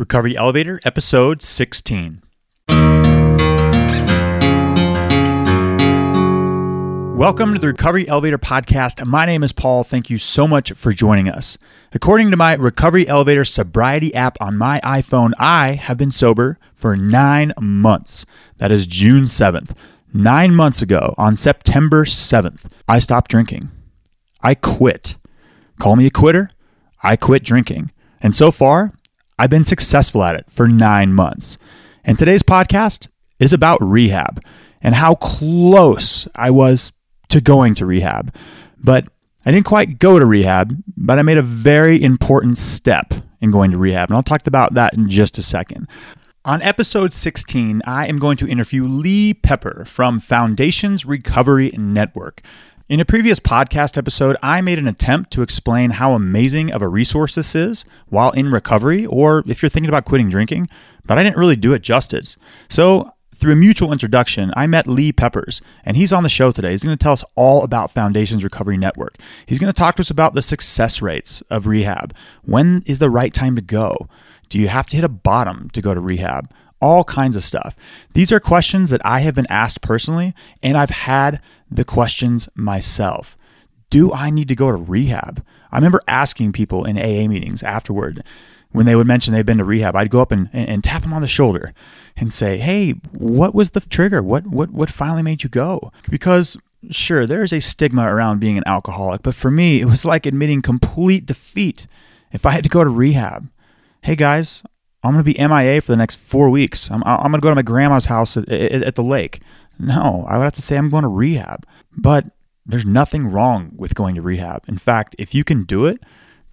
Recovery Elevator, episode 16. Welcome to the Recovery Elevator podcast. My name is Paul. Thank you so much for joining us. According to my Recovery Elevator sobriety app on my iPhone, I have been sober for nine months. That is June 7th. Nine months ago, on September 7th, I stopped drinking. I quit. Call me a quitter. I quit drinking. And so far, I've been successful at it for nine months. And today's podcast is about rehab and how close I was to going to rehab. But I didn't quite go to rehab, but I made a very important step in going to rehab. And I'll talk about that in just a second. On episode 16, I am going to interview Lee Pepper from Foundations Recovery Network. In a previous podcast episode, I made an attempt to explain how amazing of a resource this is while in recovery, or if you're thinking about quitting drinking, but I didn't really do it justice. So, through a mutual introduction, I met Lee Peppers, and he's on the show today. He's going to tell us all about Foundations Recovery Network. He's going to talk to us about the success rates of rehab. When is the right time to go? Do you have to hit a bottom to go to rehab? All kinds of stuff. These are questions that I have been asked personally, and I've had the questions myself. Do I need to go to rehab? I remember asking people in AA meetings afterward when they would mention they'd been to rehab, I'd go up and, and, and, tap them on the shoulder and say, Hey, what was the trigger? What, what, what finally made you go? Because sure, there's a stigma around being an alcoholic, but for me, it was like admitting complete defeat if I had to go to rehab. Hey guys, I'm going to be MIA for the next four weeks. I'm, I'm going to go to my grandma's house at, at, at the lake. No, I would have to say I'm going to rehab. But there's nothing wrong with going to rehab. In fact, if you can do it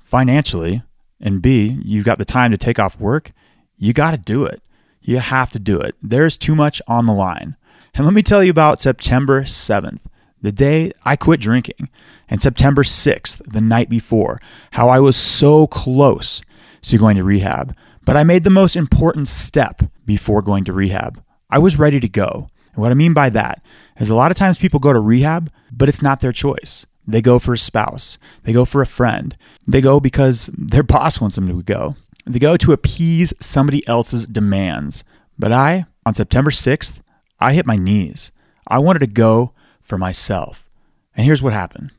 financially, and B, you've got the time to take off work, you got to do it. You have to do it. There's too much on the line. And let me tell you about September 7th, the day I quit drinking, and September 6th, the night before, how I was so close to going to rehab. But I made the most important step before going to rehab. I was ready to go. And what I mean by that is a lot of times people go to rehab, but it's not their choice. They go for a spouse, they go for a friend, they go because their boss wants them to go. They go to appease somebody else's demands. But I, on September 6th, I hit my knees. I wanted to go for myself. And here's what happened.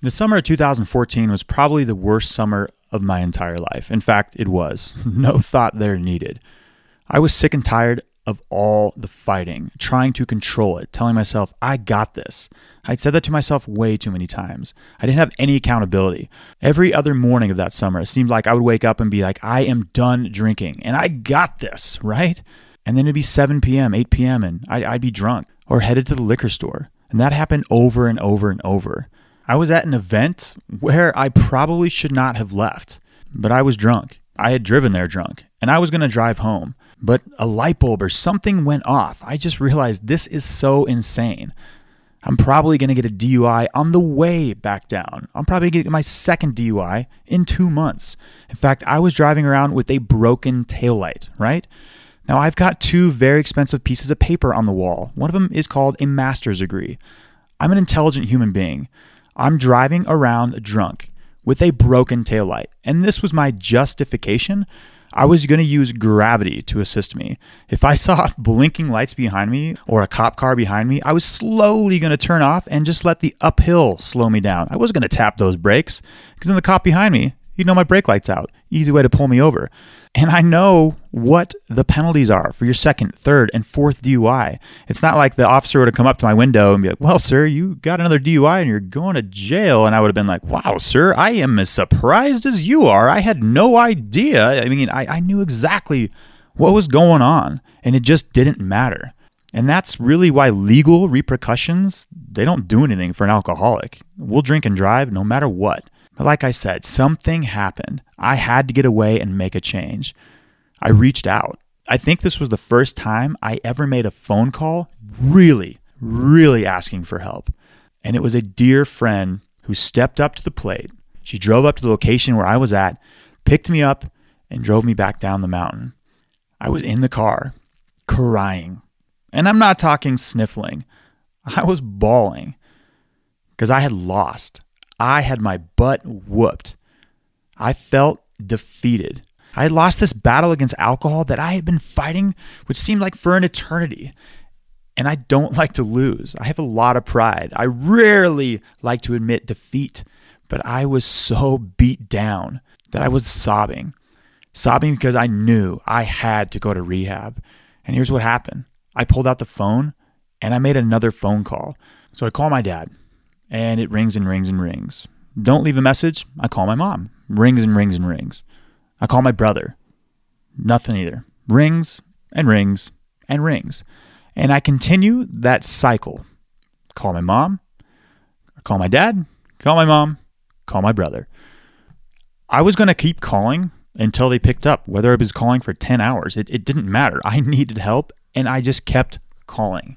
The summer of 2014 was probably the worst summer of my entire life. In fact, it was. No thought there needed. I was sick and tired of all the fighting, trying to control it, telling myself, I got this. I'd said that to myself way too many times. I didn't have any accountability. Every other morning of that summer, it seemed like I would wake up and be like, I am done drinking and I got this, right? And then it'd be 7 p.m., 8 p.m., and I'd, I'd be drunk or headed to the liquor store. And that happened over and over and over. I was at an event where I probably should not have left, but I was drunk. I had driven there drunk, and I was going to drive home but a light bulb or something went off. I just realized this is so insane. I'm probably going to get a DUI on the way back down. I'm probably going to get my second DUI in two months. In fact, I was driving around with a broken taillight, right? Now, I've got two very expensive pieces of paper on the wall. One of them is called a master's degree. I'm an intelligent human being. I'm driving around drunk with a broken taillight. And this was my justification I was going to use gravity to assist me. If I saw blinking lights behind me or a cop car behind me, I was slowly going to turn off and just let the uphill slow me down. I wasn't going to tap those brakes because then the cop behind me, he'd know my brake light's out. Easy way to pull me over. And I know what the penalties are for your second, third, and fourth DUI. It's not like the officer would have come up to my window and be like, Well, sir, you got another DUI and you're going to jail. And I would have been like, Wow, sir, I am as surprised as you are. I had no idea. I mean, I, I knew exactly what was going on, and it just didn't matter. And that's really why legal repercussions, they don't do anything for an alcoholic. We'll drink and drive no matter what. But like I said, something happened. I had to get away and make a change. I reached out. I think this was the first time I ever made a phone call, really, really asking for help. And it was a dear friend who stepped up to the plate. She drove up to the location where I was at, picked me up, and drove me back down the mountain. I was in the car, crying. And I'm not talking sniffling, I was bawling because I had lost. I had my butt whooped. I felt defeated. I had lost this battle against alcohol that I had been fighting, which seemed like for an eternity. And I don't like to lose. I have a lot of pride. I rarely like to admit defeat, but I was so beat down that I was sobbing. Sobbing because I knew I had to go to rehab. And here's what happened I pulled out the phone and I made another phone call. So I call my dad, and it rings and rings and rings. Don't leave a message. I call my mom. Rings and rings and rings. I call my brother. Nothing either. Rings and rings and rings. And I continue that cycle. Call my mom, call my dad, call my mom, call my brother. I was going to keep calling until they picked up, whether I was calling for 10 hours. It, it didn't matter. I needed help, and I just kept calling.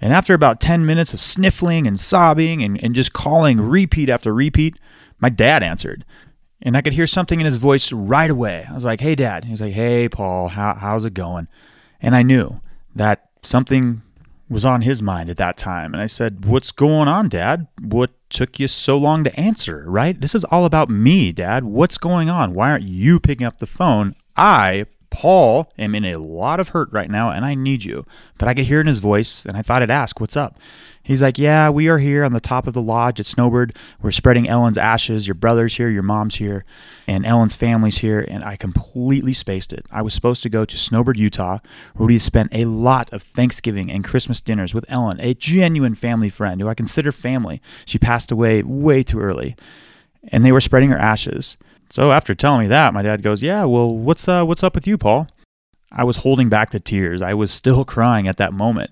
And after about 10 minutes of sniffling and sobbing and, and just calling repeat after repeat, my dad answered. And I could hear something in his voice right away. I was like, hey, dad. He was like, hey, Paul, how, how's it going? And I knew that something was on his mind at that time. And I said, What's going on, Dad? What took you so long to answer, right? This is all about me, Dad. What's going on? Why aren't you picking up the phone? I Paul am in a lot of hurt right now and I need you. But I could hear in his voice and I thought I'd ask, What's up? He's like, Yeah, we are here on the top of the lodge at Snowbird. We're spreading Ellen's ashes. Your brother's here, your mom's here, and Ellen's family's here. And I completely spaced it. I was supposed to go to Snowbird, Utah, where we spent a lot of Thanksgiving and Christmas dinners with Ellen, a genuine family friend who I consider family. She passed away way too early. And they were spreading her ashes. So after telling me that, my dad goes, "Yeah, well, what's uh, what's up with you, Paul?" I was holding back the tears. I was still crying at that moment.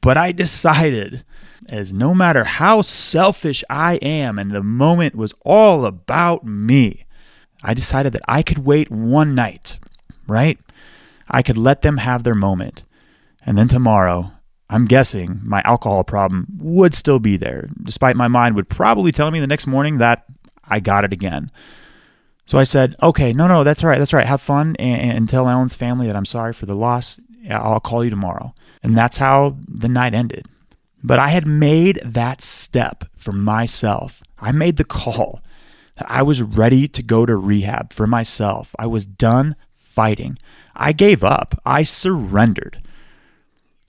But I decided as no matter how selfish I am and the moment was all about me, I decided that I could wait one night, right? I could let them have their moment. And then tomorrow, I'm guessing my alcohol problem would still be there, despite my mind would probably tell me the next morning that I got it again. So I said, okay, no, no, that's all right. That's all right. Have fun and, and tell Ellen's family that I'm sorry for the loss. I'll call you tomorrow. And that's how the night ended. But I had made that step for myself. I made the call that I was ready to go to rehab for myself. I was done fighting. I gave up. I surrendered.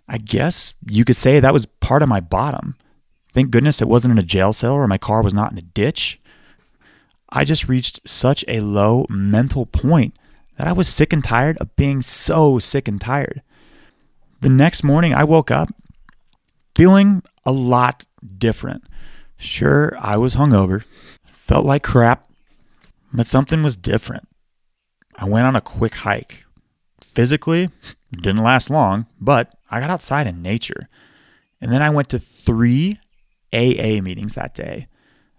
I guess you could say that was part of my bottom. Thank goodness it wasn't in a jail cell or my car was not in a ditch. I just reached such a low mental point that I was sick and tired of being so sick and tired. The next morning, I woke up feeling a lot different. Sure, I was hungover, felt like crap, but something was different. I went on a quick hike. Physically, didn't last long, but I got outside in nature. And then I went to three AA meetings that day.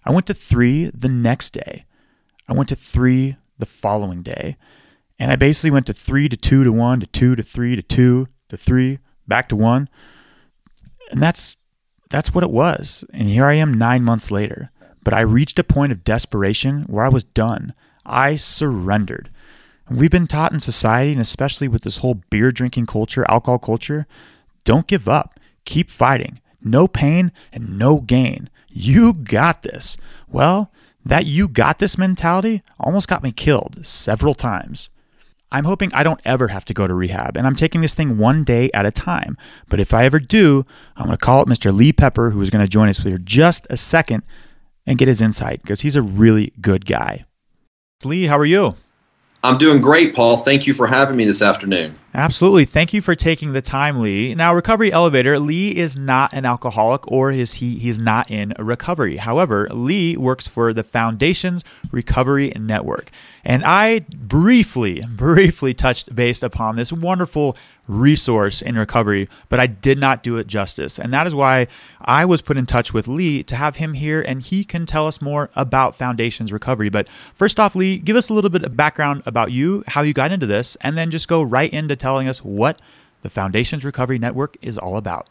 I went to three the next day. I went to three the following day. And I basically went to three to two to one to two to three to two to three back to one. And that's that's what it was. And here I am 9 months later. But I reached a point of desperation where I was done. I surrendered. And we've been taught in society and especially with this whole beer drinking culture, alcohol culture, don't give up. Keep fighting. No pain and no gain. You got this. Well, that you got this mentality almost got me killed several times. I'm hoping I don't ever have to go to rehab, and I'm taking this thing one day at a time. But if I ever do, I'm going to call up Mr. Lee Pepper, who is going to join us for just a second and get his insight because he's a really good guy. Lee, how are you? I'm doing great, Paul. Thank you for having me this afternoon. Absolutely. Thank you for taking the time, Lee. Now, Recovery Elevator, Lee is not an alcoholic or is he he's not in recovery. However, Lee works for the Foundation's Recovery Network. And I briefly, briefly touched based upon this wonderful resource in recovery, but I did not do it justice. And that is why I was put in touch with Lee to have him here and he can tell us more about Foundations Recovery. But first off, Lee, give us a little bit of background about you, how you got into this, and then just go right into telling us what the Foundations Recovery Network is all about.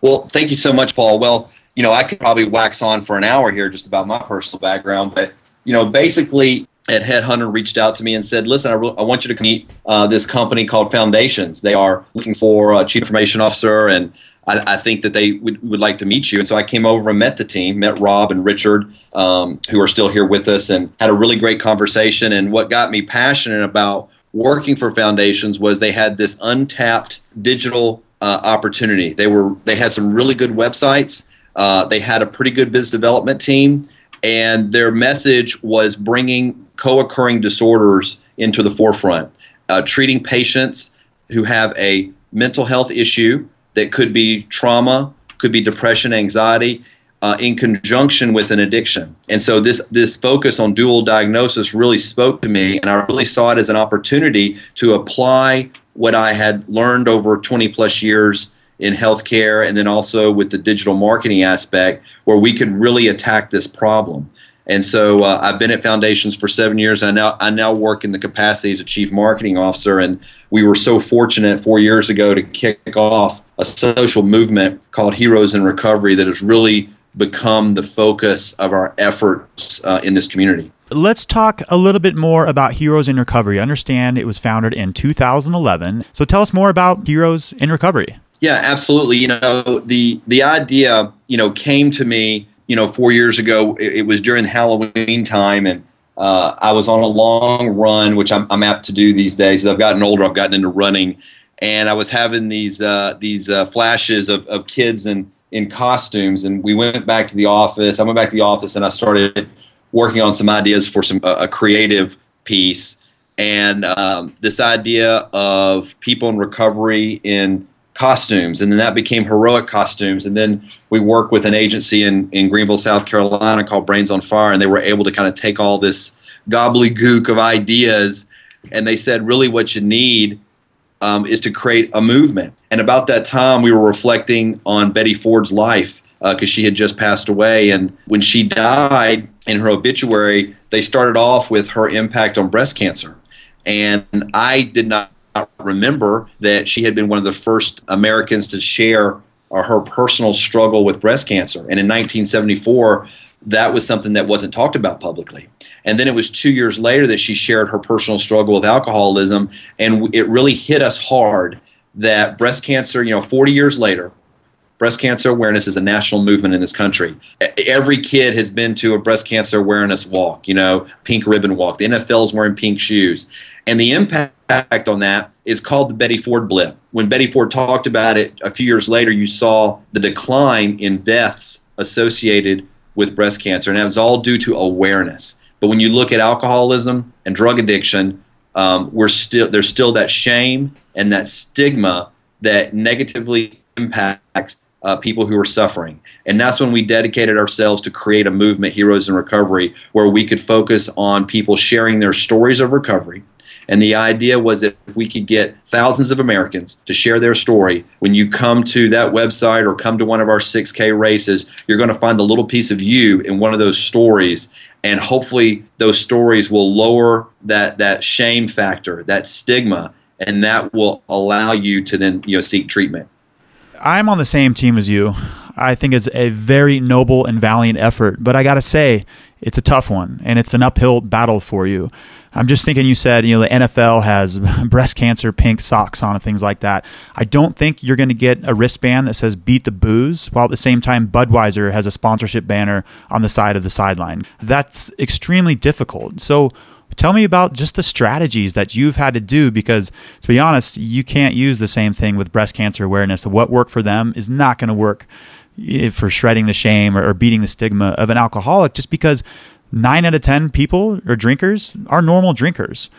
Well, thank you so much, Paul. Well, you know, I could probably wax on for an hour here just about my personal background, but you know, basically, at Headhunter reached out to me and said, "Listen, I, re- I want you to meet uh, this company called Foundations. They are looking for a chief information officer, and I, I, think that they would, would like to meet you. And so I came over and met the team, met Rob and Richard, um, who are still here with us, and had a really great conversation. And what got me passionate about working for foundations was they had this untapped digital uh, opportunity. They were they had some really good websites. Uh, they had a pretty good business development team, and their message was bringing co-occurring disorders into the forefront, uh, treating patients who have a mental health issue that could be trauma, could be depression, anxiety, uh, in conjunction with an addiction. And so this this focus on dual diagnosis really spoke to me, and I really saw it as an opportunity to apply what I had learned over 20 plus years in healthcare, and then also with the digital marketing aspect, where we could really attack this problem. And so uh, I've been at Foundations for seven years. I now I now work in the capacity as a chief marketing officer. And we were so fortunate four years ago to kick off a social movement called Heroes in Recovery that has really become the focus of our efforts uh, in this community. Let's talk a little bit more about Heroes in Recovery. I understand it was founded in 2011. So tell us more about Heroes in Recovery. Yeah, absolutely. You know, the the idea, you know, came to me you know, four years ago, it, it was during Halloween time, and uh, I was on a long run, which I'm, I'm apt to do these days. As I've gotten older, I've gotten into running, and I was having these uh, these uh, flashes of, of kids in in costumes, and we went back to the office. I went back to the office, and I started working on some ideas for some a creative piece, and um, this idea of people in recovery in costumes, and then that became heroic costumes. And then we worked with an agency in, in Greenville, South Carolina called Brains on Fire, and they were able to kind of take all this gobbledygook of ideas, and they said, really, what you need um, is to create a movement. And about that time, we were reflecting on Betty Ford's life because uh, she had just passed away. And when she died in her obituary, they started off with her impact on breast cancer. And I did not remember that she had been one of the first Americans to share uh, her personal struggle with breast cancer. And in 1974, that was something that wasn't talked about publicly. And then it was two years later that she shared her personal struggle with alcoholism. And it really hit us hard that breast cancer, you know, 40 years later, breast cancer awareness is a national movement in this country. Every kid has been to a breast cancer awareness walk, you know, pink ribbon walk. The NFL is wearing pink shoes. And the impact on that is called the Betty Ford blip. When Betty Ford talked about it a few years later, you saw the decline in deaths associated with breast cancer. And it was all due to awareness. But when you look at alcoholism and drug addiction, um, we're still there's still that shame and that stigma that negatively impacts uh, people who are suffering. And that's when we dedicated ourselves to create a movement, Heroes in Recovery, where we could focus on people sharing their stories of recovery. And the idea was that if we could get thousands of Americans to share their story, when you come to that website or come to one of our 6K races, you're going to find the little piece of you in one of those stories. And hopefully, those stories will lower that, that shame factor, that stigma, and that will allow you to then you know, seek treatment. I'm on the same team as you. I think it's a very noble and valiant effort, but I got to say, it's a tough one and it's an uphill battle for you. I'm just thinking you said, you know, the NFL has breast cancer pink socks on and things like that. I don't think you're going to get a wristband that says beat the booze while at the same time Budweiser has a sponsorship banner on the side of the sideline. That's extremely difficult. So, Tell me about just the strategies that you've had to do because, to be honest, you can't use the same thing with breast cancer awareness. What worked for them is not going to work eh, for shredding the shame or beating the stigma of an alcoholic just because nine out of 10 people or drinkers are normal drinkers.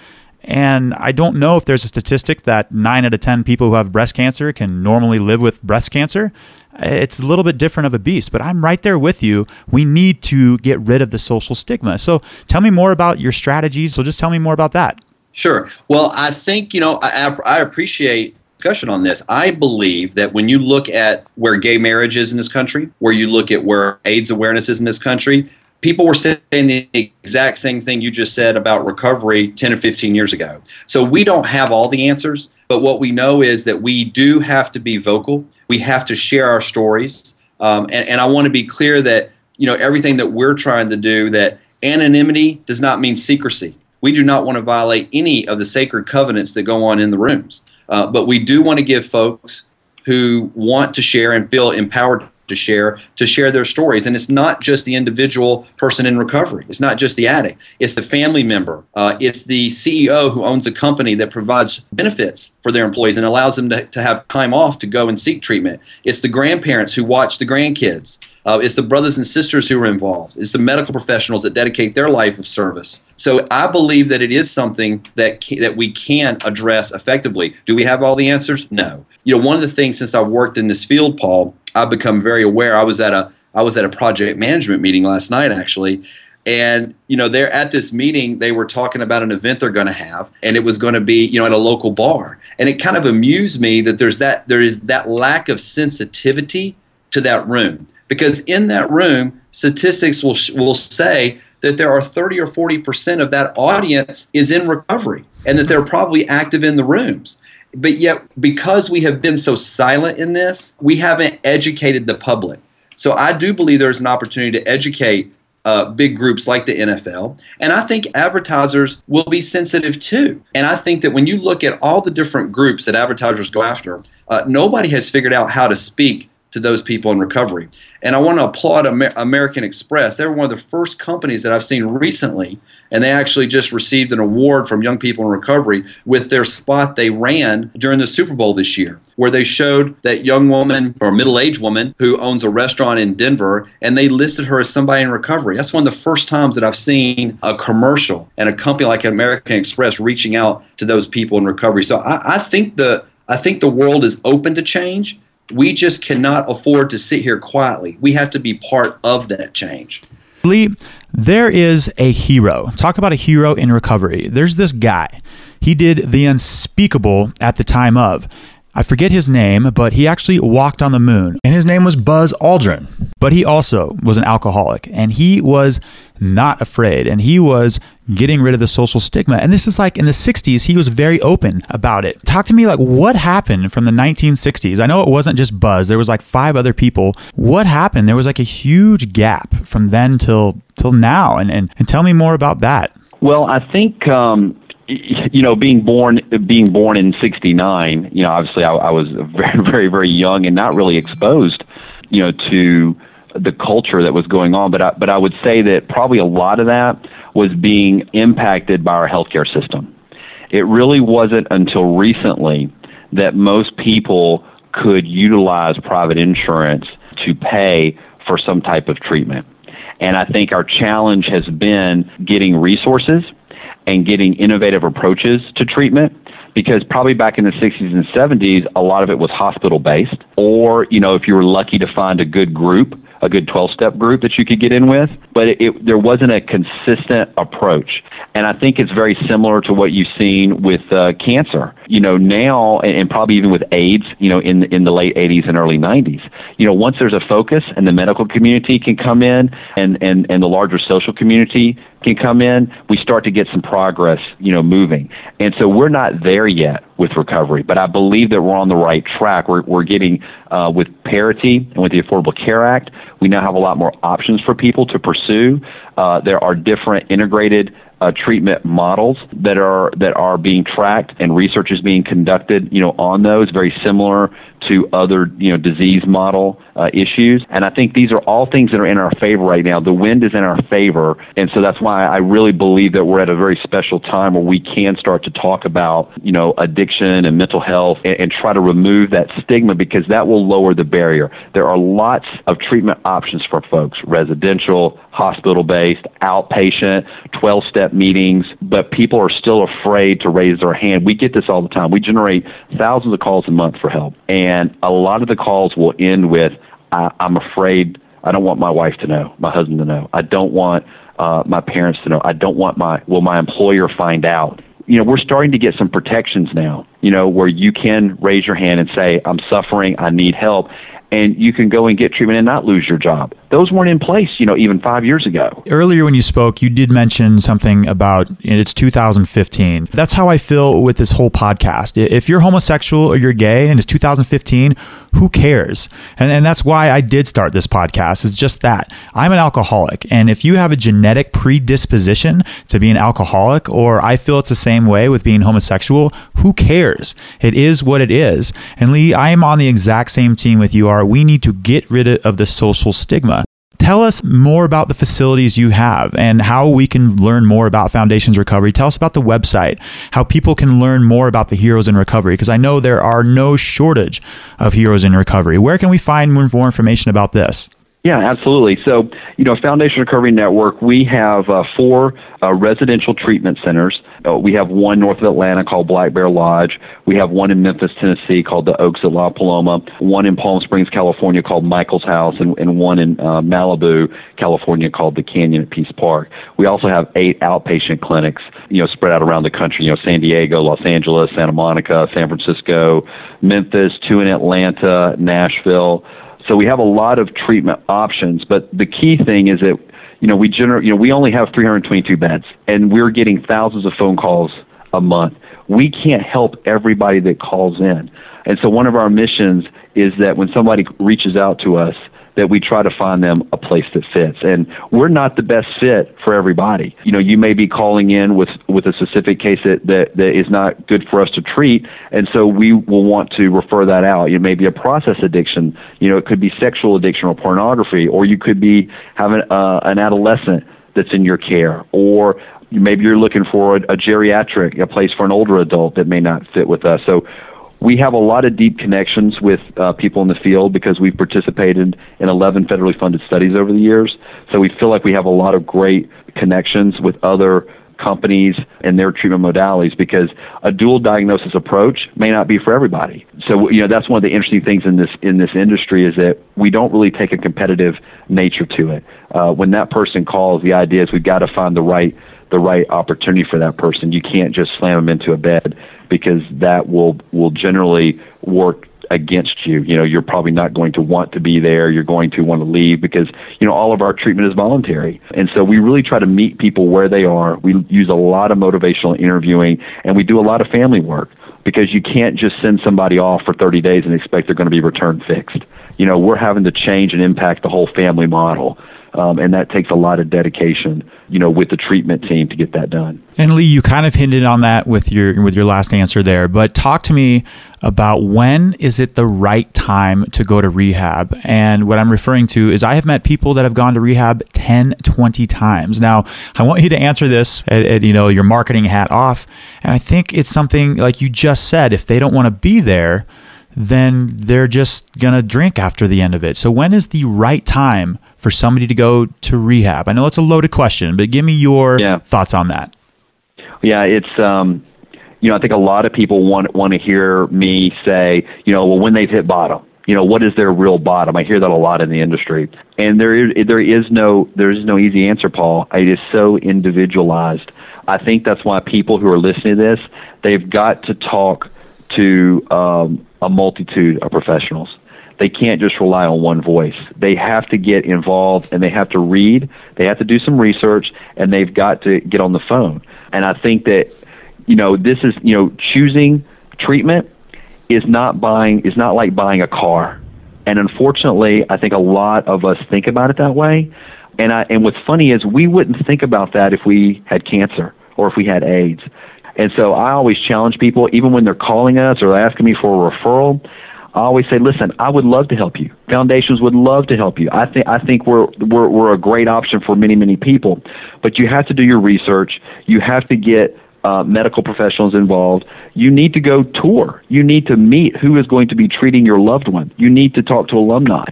And I don't know if there's a statistic that nine out of 10 people who have breast cancer can normally live with breast cancer. It's a little bit different of a beast, but I'm right there with you. We need to get rid of the social stigma. So tell me more about your strategies. So just tell me more about that. Sure. Well, I think, you know, I, I appreciate discussion on this. I believe that when you look at where gay marriage is in this country, where you look at where AIDS awareness is in this country, people were saying the exact same thing you just said about recovery 10 or 15 years ago. So we don't have all the answers, but what we know is that we do have to be vocal. We have to share our stories. Um, and, and I want to be clear that, you know, everything that we're trying to do, that anonymity does not mean secrecy. We do not want to violate any of the sacred covenants that go on in the rooms. Uh, but we do want to give folks who want to share and feel empowered to share to share their stories and it's not just the individual person in recovery it's not just the addict it's the family member uh, it's the ceo who owns a company that provides benefits for their employees and allows them to, to have time off to go and seek treatment it's the grandparents who watch the grandkids uh, it's the brothers and sisters who are involved. It's the medical professionals that dedicate their life of service. So I believe that it is something that that we can address effectively. Do we have all the answers? No. You know, one of the things since I've worked in this field, Paul, I've become very aware. I was at a I was at a project management meeting last night actually, and you know they're at this meeting they were talking about an event they're going to have and it was going to be you know at a local bar. And it kind of amused me that there's that there is that lack of sensitivity to that room. Because in that room statistics will will say that there are 30 or 40 percent of that audience is in recovery and that they're probably active in the rooms but yet because we have been so silent in this, we haven't educated the public. So I do believe there's an opportunity to educate uh, big groups like the NFL. And I think advertisers will be sensitive too. And I think that when you look at all the different groups that advertisers go after, uh, nobody has figured out how to speak to those people in recovery. And I want to applaud Amer- American Express. They were one of the first companies that I've seen recently, and they actually just received an award from Young People in Recovery with their spot they ran during the Super Bowl this year, where they showed that young woman or middle aged woman who owns a restaurant in Denver, and they listed her as somebody in recovery. That's one of the first times that I've seen a commercial and a company like American Express reaching out to those people in recovery. So I, I think the I think the world is open to change we just cannot afford to sit here quietly. We have to be part of that change. Lee, there is a hero. Talk about a hero in recovery. There's this guy. He did the unspeakable at the time of. I forget his name, but he actually walked on the moon. And his name was Buzz Aldrin. But he also was an alcoholic and he was not afraid and he was getting rid of the social stigma. And this is like in the 60s, he was very open about it. Talk to me like what happened from the 1960s? I know it wasn't just Buzz, there was like five other people. What happened? There was like a huge gap from then till till now. And and, and tell me more about that. Well, I think um, you know, being born being born in '69, you know, obviously I, I was very, very, very young and not really exposed, you know, to the culture that was going on. But I, but I would say that probably a lot of that was being impacted by our healthcare system. It really wasn't until recently that most people could utilize private insurance to pay for some type of treatment. And I think our challenge has been getting resources and getting innovative approaches to treatment because probably back in the 60s and 70s a lot of it was hospital based or you know if you were lucky to find a good group a good 12 step group that you could get in with, but it, it, there wasn't a consistent approach. And I think it's very similar to what you've seen with uh, cancer. You know, now, and, and probably even with AIDS, you know, in, in the late 80s and early 90s, you know, once there's a focus and the medical community can come in and, and, and the larger social community can come in, we start to get some progress, you know, moving. And so we're not there yet with recovery, but I believe that we're on the right track. We're, we're getting, uh, with parity and with the Affordable Care Act, we now have a lot more options for people to pursue. Uh, there are different integrated uh, treatment models that are that are being tracked and research is being conducted, you know, on those very similar to other, you know, disease model uh, issues. And I think these are all things that are in our favor right now. The wind is in our favor, and so that's why I really believe that we're at a very special time where we can start to talk about, you know, addiction and mental health and, and try to remove that stigma because that will lower the barrier. There are lots of treatment options for folks: residential, hospital-based, outpatient, 12-step meetings, but people are still afraid to raise their hand. We get this all the time. We generate thousands of calls a month for help, and a lot of the calls will end with I, I'm afraid. I don't want my wife to know, my husband to know. I don't want uh, my parents to know. I don't want my will my employer find out. You know, we're starting to get some protections now. You know, where you can raise your hand and say, "I'm suffering. I need help," and you can go and get treatment and not lose your job those weren't in place, you know, even five years ago. Earlier, when you spoke, you did mention something about it's 2015. That's how I feel with this whole podcast. If you're homosexual or you're gay and it's 2015, who cares? And, and that's why I did start this podcast. It's just that I'm an alcoholic. And if you have a genetic predisposition to be an alcoholic, or I feel it's the same way with being homosexual, who cares? It is what it is. And Lee, I am on the exact same team with you are. We need to get rid of the social stigma. Tell us more about the facilities you have and how we can learn more about Foundations Recovery. Tell us about the website, how people can learn more about the Heroes in Recovery, because I know there are no shortage of Heroes in Recovery. Where can we find more information about this? Yeah, absolutely. So, you know, Foundation Recovery Network, we have uh, four uh, residential treatment centers. Uh, we have one north of Atlanta called Black Bear Lodge. We have one in Memphis, Tennessee called the Oaks at La Paloma. One in Palm Springs, California called Michael's House, and, and one in uh, Malibu, California called the Canyon at Peace Park. We also have eight outpatient clinics, you know, spread out around the country. You know, San Diego, Los Angeles, Santa Monica, San Francisco, Memphis, two in Atlanta, Nashville. So we have a lot of treatment options, but the key thing is that you know we generate you know we only have 322 beds, and we're getting thousands of phone calls a month. We can't help everybody that calls in, and so one of our missions is that when somebody reaches out to us, that we try to find them a place that fits. And we're not the best fit for everybody. You know, you may be calling in with with a specific case that that, that is not good for us to treat, and so we will want to refer that out. It may be a process addiction. You know, it could be sexual addiction or pornography, or you could be having uh, an adolescent that's in your care, or maybe you're looking for a, a geriatric, a place for an older adult that may not fit with us. So we have a lot of deep connections with uh, people in the field because we've participated in 11 federally funded studies over the years. So we feel like we have a lot of great connections with other companies and their treatment modalities because a dual diagnosis approach may not be for everybody. So you know that's one of the interesting things in this in this industry is that we don't really take a competitive nature to it. Uh, when that person calls, the idea is we've got to find the right the right opportunity for that person. You can't just slam them into a bed because that will will generally work against you. You know, you're probably not going to want to be there. You're going to want to leave because, you know, all of our treatment is voluntary. And so we really try to meet people where they are. We use a lot of motivational interviewing and we do a lot of family work because you can't just send somebody off for 30 days and expect they're going to be returned fixed. You know, we're having to change and impact the whole family model um, and that takes a lot of dedication, you know, with the treatment team to get that done. And Lee, you kind of hinted on that with your with your last answer there, but talk to me about when is it the right time to go to rehab? And what I'm referring to is I have met people that have gone to rehab 10, 20 times. Now, I want you to answer this at, at you know your marketing hat off, and I think it's something like you just said. If they don't want to be there, then they're just going to drink after the end of it. So, when is the right time for somebody to go to rehab? I know it's a loaded question, but give me your yeah. thoughts on that. Yeah, it's, um, you know, I think a lot of people want, want to hear me say, you know, well, when they've hit bottom. You know what is their real bottom? I hear that a lot in the industry, and there is there is no there is no easy answer, Paul. It is so individualized. I think that's why people who are listening to this, they've got to talk to um, a multitude of professionals. They can't just rely on one voice. They have to get involved and they have to read, they have to do some research, and they've got to get on the phone. And I think that, you know, this is, you know, choosing treatment is not buying, is not like buying a car. And unfortunately, I think a lot of us think about it that way. And I, and what's funny is we wouldn't think about that if we had cancer or if we had AIDS. And so I always challenge people, even when they're calling us or asking me for a referral, I always say, listen, I would love to help you. Foundations would love to help you. I think I think we're we're we're a great option for many many people, but you have to do your research. You have to get uh, medical professionals involved. You need to go tour. You need to meet who is going to be treating your loved one. You need to talk to alumni.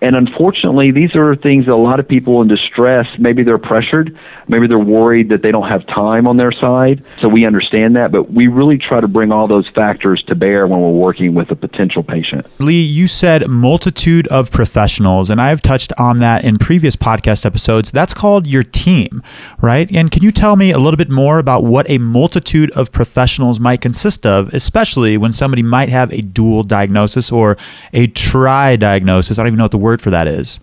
And unfortunately, these are things that a lot of people in distress, maybe they're pressured, maybe they're worried that they don't have time on their side. So we understand that, but we really try to bring all those factors to bear when we're working with a potential patient. Lee, you said multitude of professionals, and I've touched on that in previous podcast episodes. That's called your team, right? And can you tell me a little bit more about what a multitude of professionals might consist of, especially when somebody might have a dual diagnosis or a tri diagnosis? I don't even know what the for that is.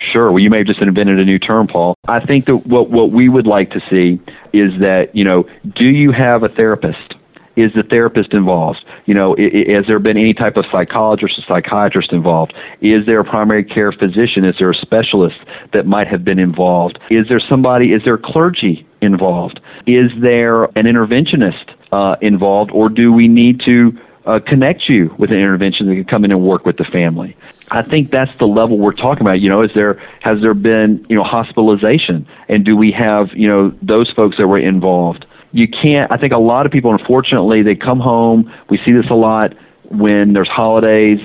Sure. Well, you may have just invented a new term, Paul. I think that what what we would like to see is that you know, do you have a therapist? Is the therapist involved? You know, has there been any type of psychologist or psychiatrist involved? Is there a primary care physician? Is there a specialist that might have been involved? Is there somebody? Is there clergy involved? Is there an interventionist uh, involved, or do we need to uh, connect you with an intervention that can come in and work with the family? I think that's the level we're talking about. You know, is there has there been you know hospitalization, and do we have you know those folks that were involved? You can't. I think a lot of people, unfortunately, they come home. We see this a lot when there's holidays.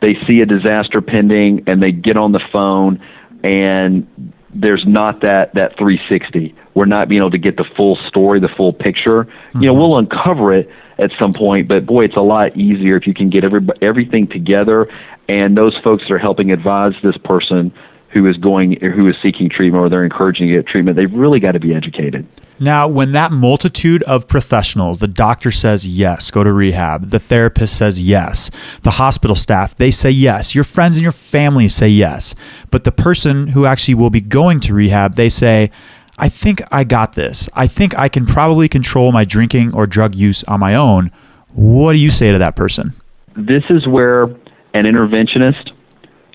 They see a disaster pending, and they get on the phone, and there's not that that 360. We're not being able to get the full story, the full picture. Mm-hmm. You know, mm-hmm. we'll uncover it at some point, but boy, it's a lot easier if you can get every, everything together. And those folks that are helping advise this person who is going, who is seeking treatment, or they're encouraging to get treatment, they've really got to be educated. Now, when that multitude of professionals, the doctor says yes, go to rehab, the therapist says yes, the hospital staff, they say yes, your friends and your family say yes, but the person who actually will be going to rehab, they say, I think I got this. I think I can probably control my drinking or drug use on my own. What do you say to that person? This is where an interventionist,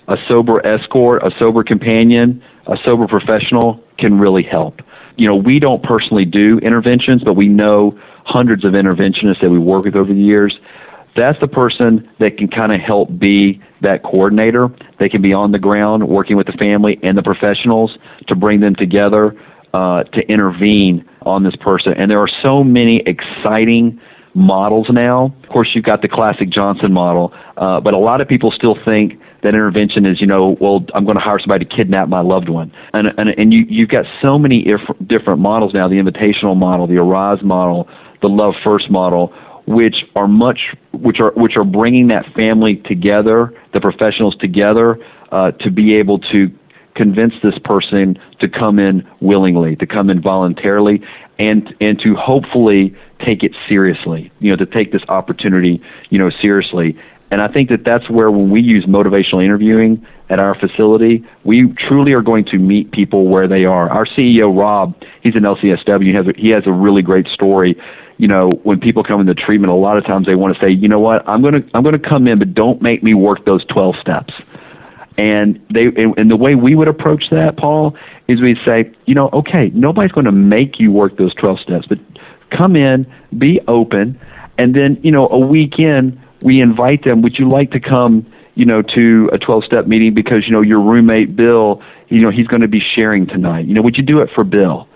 a sober escort, a sober companion, a sober professional can really help you know, we don't personally do interventions, but we know hundreds of interventionists that we work with over the years. That's the person that can kind of help be that coordinator. They can be on the ground working with the family and the professionals to bring them together uh, to intervene on this person. And there are so many exciting models now. Of course, you've got the classic Johnson model, uh, but a lot of people still think that intervention is, you know, well, I'm going to hire somebody to kidnap my loved one. And, and, and you, you've got so many if, different models now the invitational model, the Arise model, the Love First model, which are much, which are, which are bringing that family together, the professionals together, uh, to be able to convince this person to come in willingly, to come in voluntarily, and and to hopefully take it seriously. You know, to take this opportunity, you know, seriously. And I think that that's where when we use motivational interviewing at our facility, we truly are going to meet people where they are. Our CEO Rob, he's an LCSW. He has a, he has a really great story. You know, when people come into treatment, a lot of times they want to say, you know what, I'm gonna I'm gonna come in, but don't make me work those 12 steps. And they and the way we would approach that, Paul, is we'd say, you know, okay, nobody's going to make you work those 12 steps, but come in, be open, and then you know, a week in we invite them, would you like to come, you know, to a 12 step meeting because, you know, your roommate Bill, you know, he's going to be sharing tonight. You know, would you do it for Bill?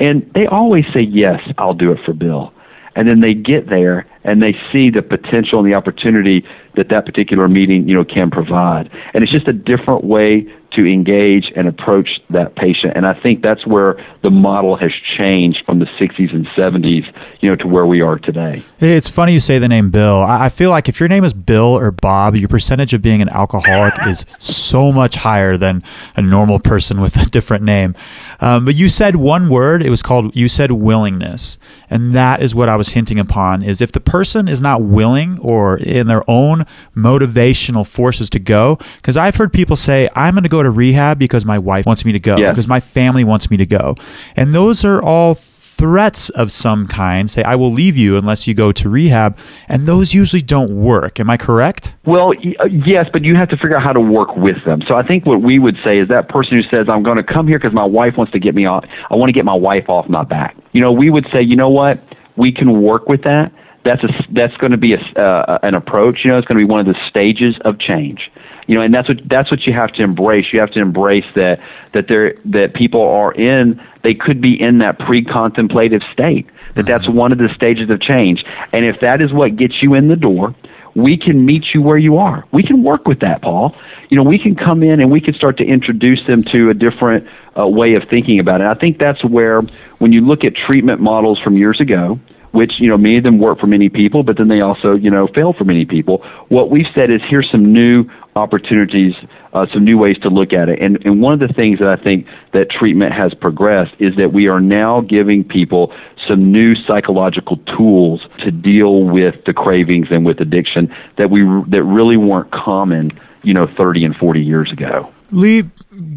And they always say, yes, I'll do it for Bill. And then they get there and they see the potential and the opportunity that that particular meeting, you know, can provide. And it's just a different way to engage and approach that patient. And I think that's where the model has changed from the 60s and 70s, you know, to where we are today. It's funny you say the name Bill. I feel like if your name is Bill or Bob, your percentage of being an alcoholic is so much higher than a normal person with a different name. Um, but you said one word. It was called. You said willingness, and that is what I was hinting upon. Is if the person is not willing or in their own motivational forces to go, because I've heard people say, "I'm going to go to rehab because my wife wants me to go, because my family wants me to go. And those are all threats of some kind. Say, I will leave you unless you go to rehab. And those usually don't work. Am I correct? Well, uh, yes, but you have to figure out how to work with them. So I think what we would say is that person who says, I'm going to come here because my wife wants to get me off, I want to get my wife off my back. You know, we would say, you know what? We can work with that. That's a, that's going to be a, uh, an approach. You know, it's going to be one of the stages of change you know, and that's what that's what you have to embrace. You have to embrace that that there that people are in. They could be in that pre-contemplative state. That that's mm-hmm. one of the stages of change. And if that is what gets you in the door, we can meet you where you are. We can work with that, Paul. You know, we can come in and we can start to introduce them to a different uh, way of thinking about it. I think that's where, when you look at treatment models from years ago, which you know many of them work for many people, but then they also you know fail for many people. What we've said is here's some new opportunities, uh, some new ways to look at it. And, and one of the things that I think that treatment has progressed is that we are now giving people some new psychological tools to deal with the cravings and with addiction that we that really weren't common, you know, 30 and 40 years ago. Lee,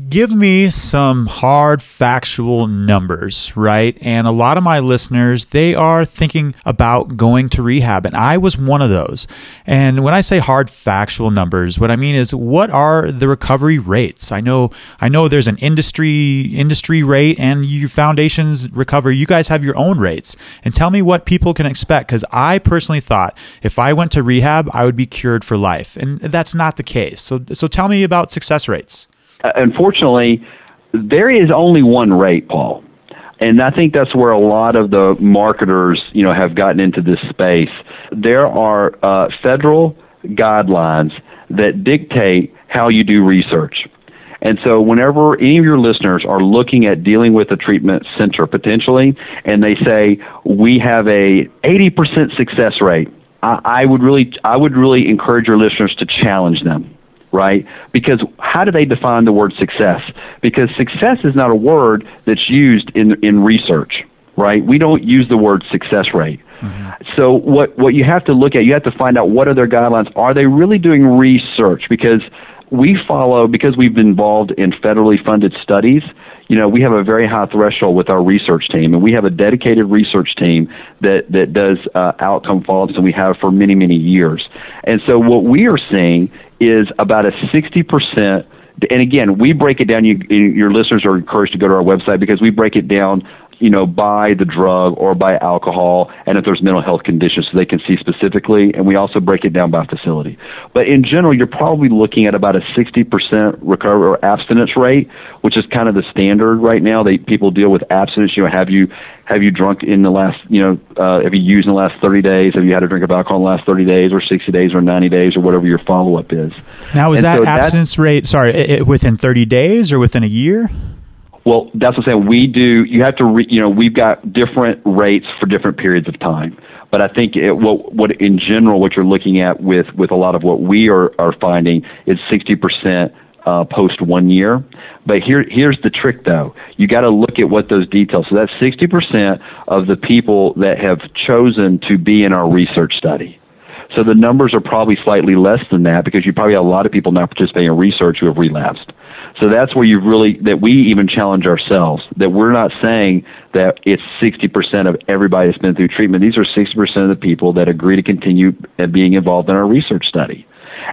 give me some hard factual numbers, right? And a lot of my listeners, they are thinking about going to rehab, and I was one of those. And when I say hard factual numbers, what I mean is what are the recovery rates? I know I know there's an industry industry rate and your foundation's recover. You guys have your own rates. And tell me what people can expect cuz I personally thought if I went to rehab, I would be cured for life. And that's not the case. So so tell me about success rates. Uh, unfortunately, there is only one rate, Paul. And I think that's where a lot of the marketers, you know, have gotten into this space. There are uh, federal guidelines that dictate how you do research. And so, whenever any of your listeners are looking at dealing with a treatment center potentially, and they say we have a 80% success rate, I, I would really, I would really encourage your listeners to challenge them right? Because how do they define the word success? Because success is not a word that's used in in research, right? We don't use the word success rate. Mm-hmm. So what what you have to look at, you have to find out what are their guidelines. Are they really doing research? Because we follow because we've been involved in federally funded studies you know, we have a very high threshold with our research team, and we have a dedicated research team that that does uh, outcome follow-ups, and we have for many many years. And so, what we are seeing is about a sixty percent and again, we break it down. You, your listeners are encouraged to go to our website because we break it down you know, by the drug or by alcohol, and if there's mental health conditions, so they can see specifically. And we also break it down by facility. But in general, you're probably looking at about a 60% recovery or abstinence rate, which is kind of the standard right now. They people deal with abstinence. You know, have you have you drunk in the last, you know, uh, have you used in the last 30 days? Have you had a drink of alcohol in the last 30 days, or 60 days, or 90 days, or whatever your follow up is? Now, is and that so abstinence rate? Sorry, it, within 30 days or within a year? Well, that's what I'm saying. We do. You have to. Re, you know, we've got different rates for different periods of time. But I think it, what, what in general, what you're looking at with with a lot of what we are are finding is 60 percent uh, post one year. But here, here's the trick though. You got to look at what those details. So that's 60% of the people that have chosen to be in our research study. So the numbers are probably slightly less than that because you probably have a lot of people not participating in research who have relapsed. So that's where you've really that we even challenge ourselves that we're not saying that it's 60% of everybody that's been through treatment. These are 60% of the people that agree to continue being involved in our research study.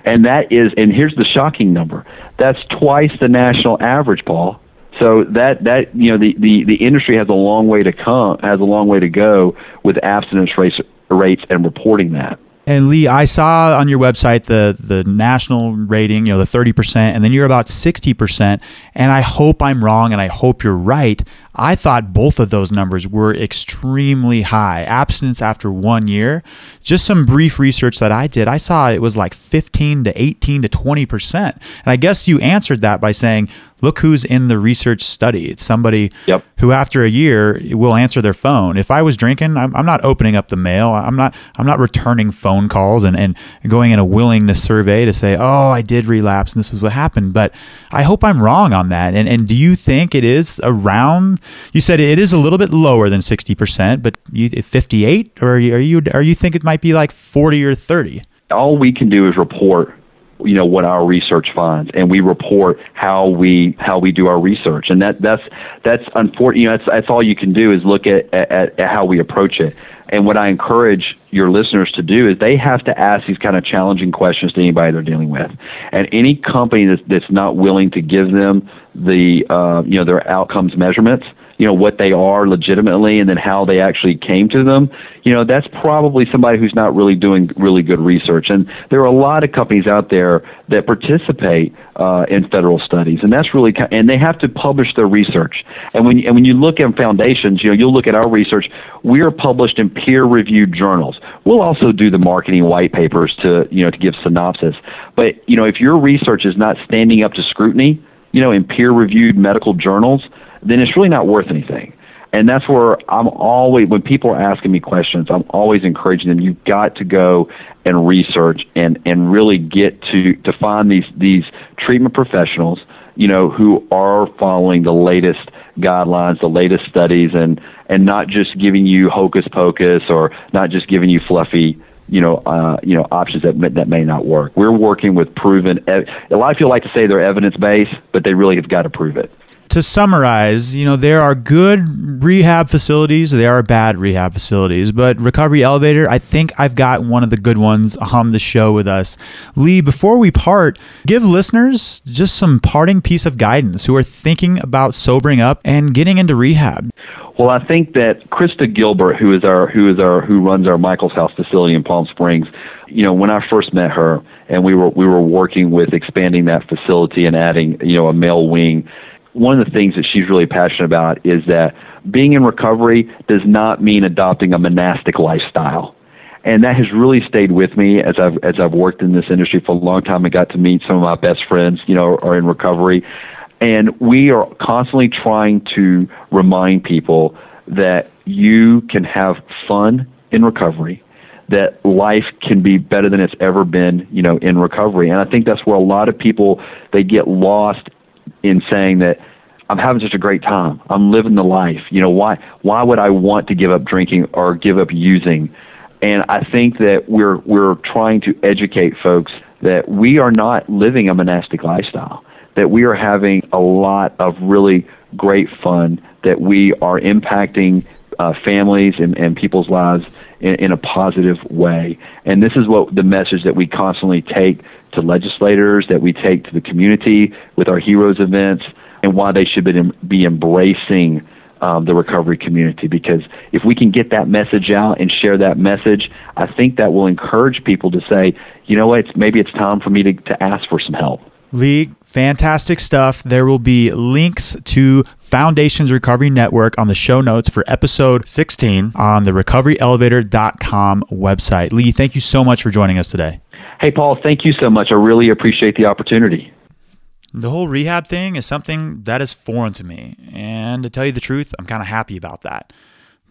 And that is, and here's the shocking number. That's twice the national average, Paul. So that that you know the, the, the industry has a long way to come, has a long way to go with abstinence rates rates and reporting that. And Lee, I saw on your website the the national rating, you know, the 30%, and then you're about 60%. And I hope I'm wrong and I hope you're right. I thought both of those numbers were extremely high. Abstinence after one year, just some brief research that I did, I saw it was like 15 to 18 to 20%. And I guess you answered that by saying, look who's in the research study. It's somebody yep. who, after a year, will answer their phone. If I was drinking, I'm, I'm, not opening up the mail. I'm not. I'm not returning phone calls and, and going in a willingness survey to say, oh, I did relapse and this is what happened. But I hope I'm wrong on that. And and do you think it is around? You said it is a little bit lower than 60 percent, but you 58, or are you are you, are you think it might be like 40 or 30? All we can do is report you know what our research finds and we report how we how we do our research and that that's that's unfortunate you know that's that's all you can do is look at, at, at how we approach it and what I encourage your listeners to do is they have to ask these kind of challenging questions to anybody they're dealing with. And any company that's, that's not willing to give them the, uh, you know, their outcomes measurements, you know what they are legitimately and then how they actually came to them you know that's probably somebody who's not really doing really good research. And there are a lot of companies out there that participate uh, in federal studies and that's really and they have to publish their research. And when and when you look at foundations you know you'll look at our research we are published in peer reviewed journals. We'll also do the marketing white papers to you know to give synopsis. But you know if your research is not standing up to scrutiny you know in peer reviewed medical journals then it's really not worth anything. And that's where I'm always, when people are asking me questions, I'm always encouraging them, you've got to go and research and, and really get to, to find these, these treatment professionals, you know, who are following the latest guidelines, the latest studies, and, and not just giving you hocus pocus or not just giving you fluffy, you know, uh, you know, options that may, that may not work. We're working with proven. A lot of people like to say they're evidence based, but they really have got to prove it. To summarize, you know, there are good rehab facilities, there are bad rehab facilities, but Recovery Elevator, I think I've got one of the good ones on the show with us. Lee, before we part, give listeners just some parting piece of guidance who are thinking about sobering up and getting into rehab. Well, I think that Krista Gilbert, who is our who is our who runs our Michael's House facility in Palm Springs, you know, when I first met her and we were we were working with expanding that facility and adding, you know, a male wing, one of the things that she's really passionate about is that being in recovery does not mean adopting a monastic lifestyle. And that has really stayed with me as I've as I've worked in this industry for a long time. I got to meet some of my best friends, you know, are in recovery and we are constantly trying to remind people that you can have fun in recovery, that life can be better than it's ever been, you know, in recovery. And I think that's where a lot of people they get lost in saying that I'm having such a great time. I'm living the life. You know, why why would I want to give up drinking or give up using? And I think that we're we're trying to educate folks that we are not living a monastic lifestyle that we are having a lot of really great fun, that we are impacting uh, families and, and people's lives in, in a positive way. And this is what the message that we constantly take to legislators, that we take to the community with our Heroes events, and why they should be, be embracing um, the recovery community. Because if we can get that message out and share that message, I think that will encourage people to say, you know what, it's, maybe it's time for me to, to ask for some help. Lee, fantastic stuff. There will be links to Foundations Recovery Network on the show notes for episode 16 on the recoveryelevator.com website. Lee, thank you so much for joining us today. Hey, Paul, thank you so much. I really appreciate the opportunity. The whole rehab thing is something that is foreign to me. And to tell you the truth, I'm kind of happy about that.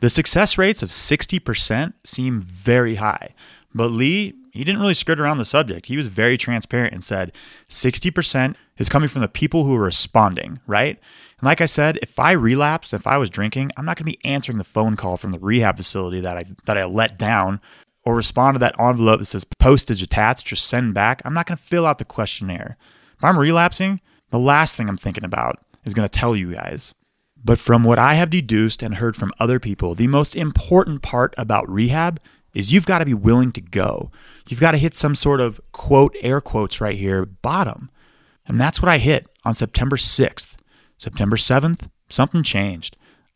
The success rates of 60% seem very high. But Lee, he didn't really skirt around the subject. He was very transparent and said 60% is coming from the people who are responding, right? And like I said, if I relapsed, if I was drinking, I'm not going to be answering the phone call from the rehab facility that I that I let down or respond to that envelope that says postage attached or send back. I'm not going to fill out the questionnaire. If I'm relapsing, the last thing I'm thinking about is going to tell you guys. But from what I have deduced and heard from other people, the most important part about rehab is you've got to be willing to go. You've got to hit some sort of quote, air quotes right here, bottom. And that's what I hit on September 6th. September 7th, something changed.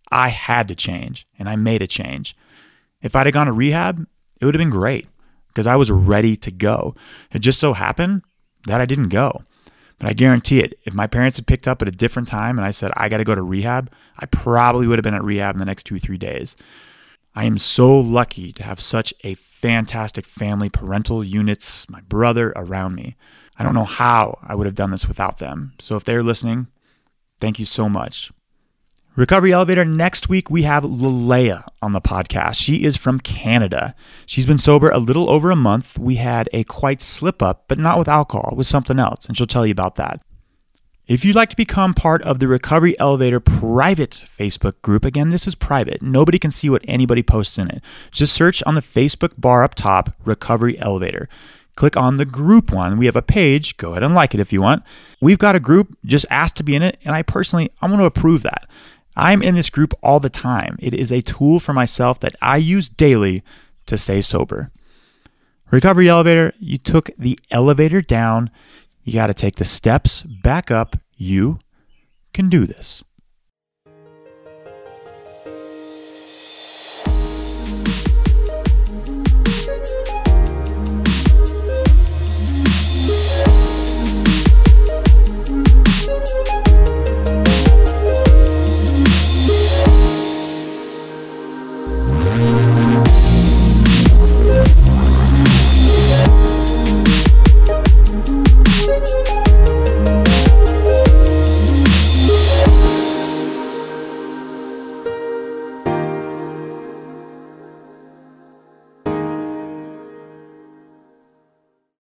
I had to change, and I made a change. If I'd have gone to rehab, it would have been great because I was ready to go. It just so happened that I didn't go. But I guarantee it, if my parents had picked up at a different time and I said, I got to go to rehab, I probably would have been at rehab in the next two, three days. I am so lucky to have such a fantastic family, parental units, my brother around me. I don't know how I would have done this without them. So if they're listening, thank you so much. Recovery Elevator, next week we have Lalea on the podcast. She is from Canada. She's been sober a little over a month. We had a quite slip up, but not with alcohol, with something else, and she'll tell you about that. If you'd like to become part of the Recovery Elevator private Facebook group, again, this is private. Nobody can see what anybody posts in it. Just search on the Facebook bar up top, Recovery Elevator. Click on the group one. We have a page. Go ahead and like it if you want. We've got a group. Just ask to be in it. And I personally, I'm going to approve that. I'm in this group all the time. It is a tool for myself that I use daily to stay sober. Recovery Elevator, you took the elevator down. You got to take the steps back up. You can do this.